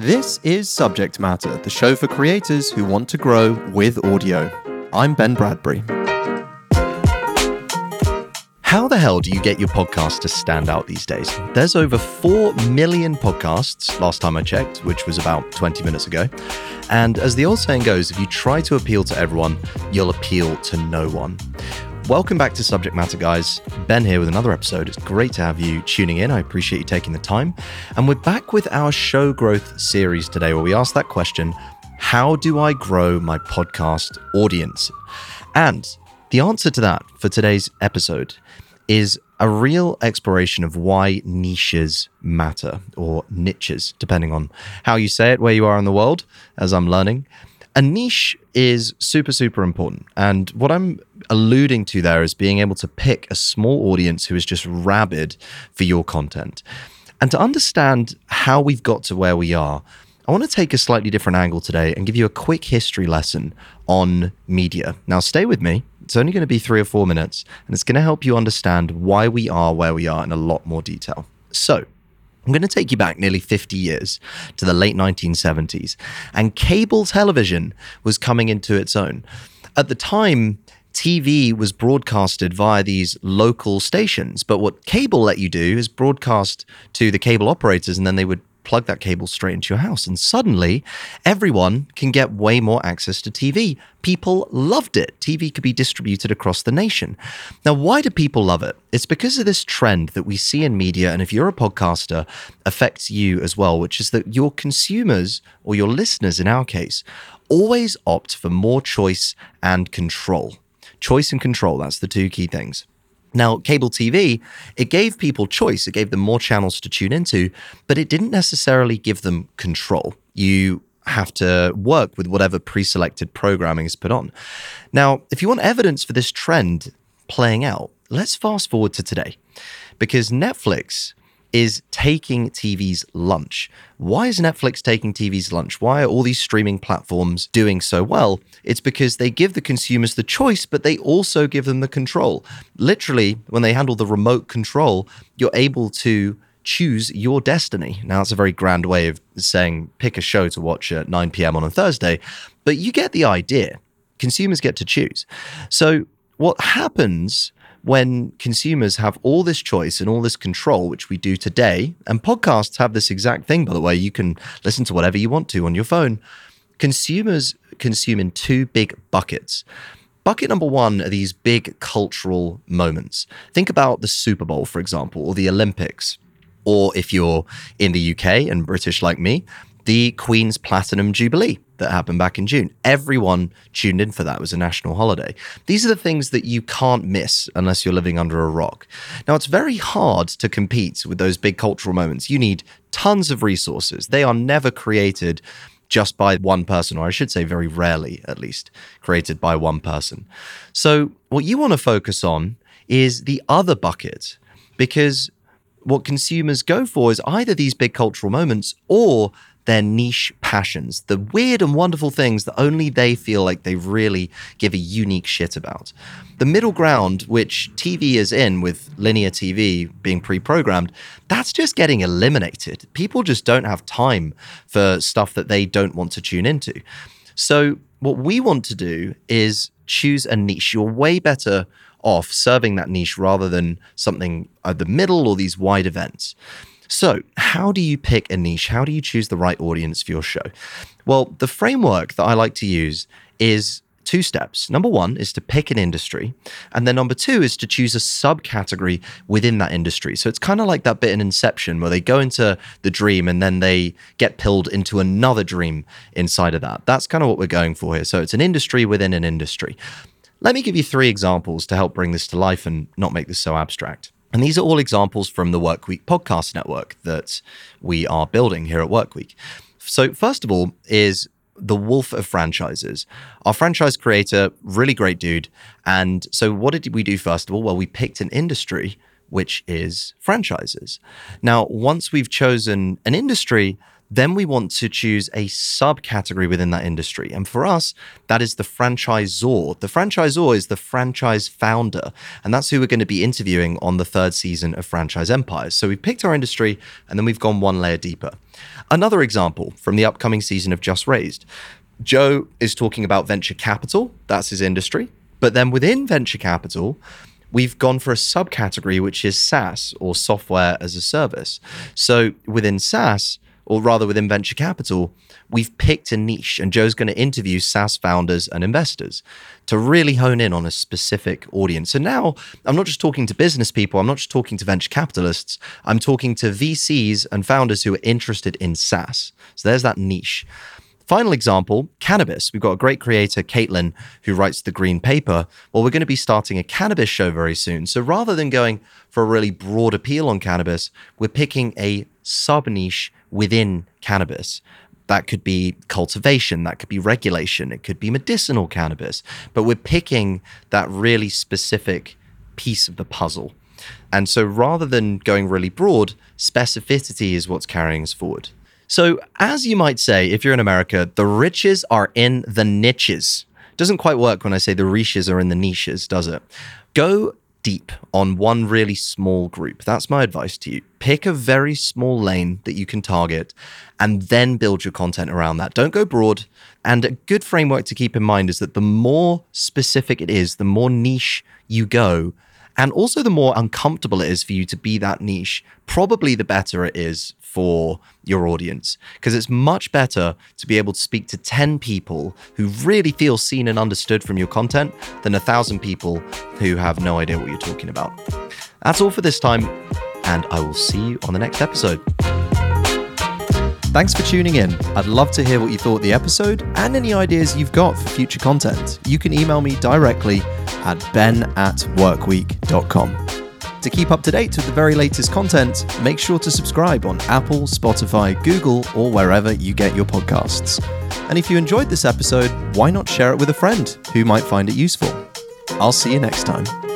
This is Subject Matter, the show for creators who want to grow with audio. I'm Ben Bradbury. How the hell do you get your podcast to stand out these days? There's over 4 million podcasts, last time I checked, which was about 20 minutes ago. And as the old saying goes, if you try to appeal to everyone, you'll appeal to no one. Welcome back to Subject Matter, guys. Ben here with another episode. It's great to have you tuning in. I appreciate you taking the time. And we're back with our show growth series today, where we ask that question How do I grow my podcast audience? And the answer to that for today's episode is a real exploration of why niches matter, or niches, depending on how you say it, where you are in the world, as I'm learning a niche is super, super important. And what I'm alluding to there is being able to pick a small audience who is just rabid for your content. And to understand how we've got to where we are, I want to take a slightly different angle today and give you a quick history lesson on media. Now, stay with me. It's only going to be three or four minutes, and it's going to help you understand why we are where we are in a lot more detail. So, I'm going to take you back nearly 50 years to the late 1970s, and cable television was coming into its own. At the time, TV was broadcasted via these local stations, but what cable let you do is broadcast to the cable operators, and then they would plug that cable straight into your house. And suddenly, everyone can get way more access to TV. People loved it. TV could be distributed across the nation. Now, why do people love it? It's because of this trend that we see in media. And if you're a podcaster, affects you as well, which is that your consumers or your listeners, in our case, always opt for more choice and control. Choice and control, that's the two key things. Now, cable TV, it gave people choice, it gave them more channels to tune into, but it didn't necessarily give them control. You have to work with whatever pre selected programming is put on. Now, if you want evidence for this trend playing out, let's fast forward to today because Netflix is taking TV's lunch. Why is Netflix taking TV's lunch? Why are all these streaming platforms doing so well? It's because they give the consumers the choice, but they also give them the control. Literally, when they handle the remote control, you're able to choose your destiny. Now, it's a very grand way of saying pick a show to watch at 9 p.m. on a Thursday, but you get the idea. Consumers get to choose. So, what happens when consumers have all this choice and all this control, which we do today, and podcasts have this exact thing, by the way, you can listen to whatever you want to on your phone. Consumers consume in two big buckets. Bucket number one are these big cultural moments. Think about the Super Bowl, for example, or the Olympics. Or if you're in the UK and British like me, the Queen's Platinum Jubilee that happened back in June. Everyone tuned in for that. It was a national holiday. These are the things that you can't miss unless you're living under a rock. Now, it's very hard to compete with those big cultural moments. You need tons of resources, they are never created just by one person, or I should say, very rarely at least, created by one person. So, what you want to focus on is the other bucket because what consumers go for is either these big cultural moments or their niche passions, the weird and wonderful things that only they feel like they really give a unique shit about. The middle ground, which TV is in with linear TV being pre programmed, that's just getting eliminated. People just don't have time for stuff that they don't want to tune into. So, what we want to do is choose a niche. You're way better off serving that niche rather than something at the middle or these wide events. So, how do you pick a niche? How do you choose the right audience for your show? Well, the framework that I like to use is two steps. Number one is to pick an industry. And then number two is to choose a subcategory within that industry. So it's kind of like that bit in Inception where they go into the dream and then they get pilled into another dream inside of that. That's kind of what we're going for here. So it's an industry within an industry. Let me give you three examples to help bring this to life and not make this so abstract. And these are all examples from the Workweek podcast network that we are building here at Workweek. So, first of all, is the wolf of franchises. Our franchise creator, really great dude. And so, what did we do first of all? Well, we picked an industry, which is franchises. Now, once we've chosen an industry, then we want to choose a subcategory within that industry. And for us, that is the franchisor. The franchisor is the franchise founder. And that's who we're going to be interviewing on the third season of Franchise Empires. So we've picked our industry and then we've gone one layer deeper. Another example from the upcoming season of Just Raised Joe is talking about venture capital, that's his industry. But then within venture capital, we've gone for a subcategory, which is SaaS or software as a service. So within SaaS, or rather within venture capital, we've picked a niche, and Joe's going to interview SaaS founders and investors to really hone in on a specific audience. So now I'm not just talking to business people, I'm not just talking to venture capitalists, I'm talking to VCs and founders who are interested in SaaS. So there's that niche. Final example cannabis. We've got a great creator, Caitlin, who writes the green paper. Well, we're going to be starting a cannabis show very soon. So rather than going for a really broad appeal on cannabis, we're picking a sub niche within cannabis. That could be cultivation, that could be regulation, it could be medicinal cannabis, but we're picking that really specific piece of the puzzle. And so rather than going really broad, specificity is what's carrying us forward. So, as you might say, if you're in America, the riches are in the niches. Doesn't quite work when I say the riches are in the niches, does it? Go deep on one really small group. That's my advice to you. Pick a very small lane that you can target and then build your content around that. Don't go broad. And a good framework to keep in mind is that the more specific it is, the more niche you go, and also the more uncomfortable it is for you to be that niche, probably the better it is for your audience because it's much better to be able to speak to 10 people who really feel seen and understood from your content than a thousand people who have no idea what you're talking about. That's all for this time, and I will see you on the next episode. Thanks for tuning in. I'd love to hear what you thought of the episode and any ideas you've got for future content. You can email me directly at ben at workweek.com. To keep up to date with the very latest content, make sure to subscribe on Apple, Spotify, Google, or wherever you get your podcasts. And if you enjoyed this episode, why not share it with a friend who might find it useful? I'll see you next time.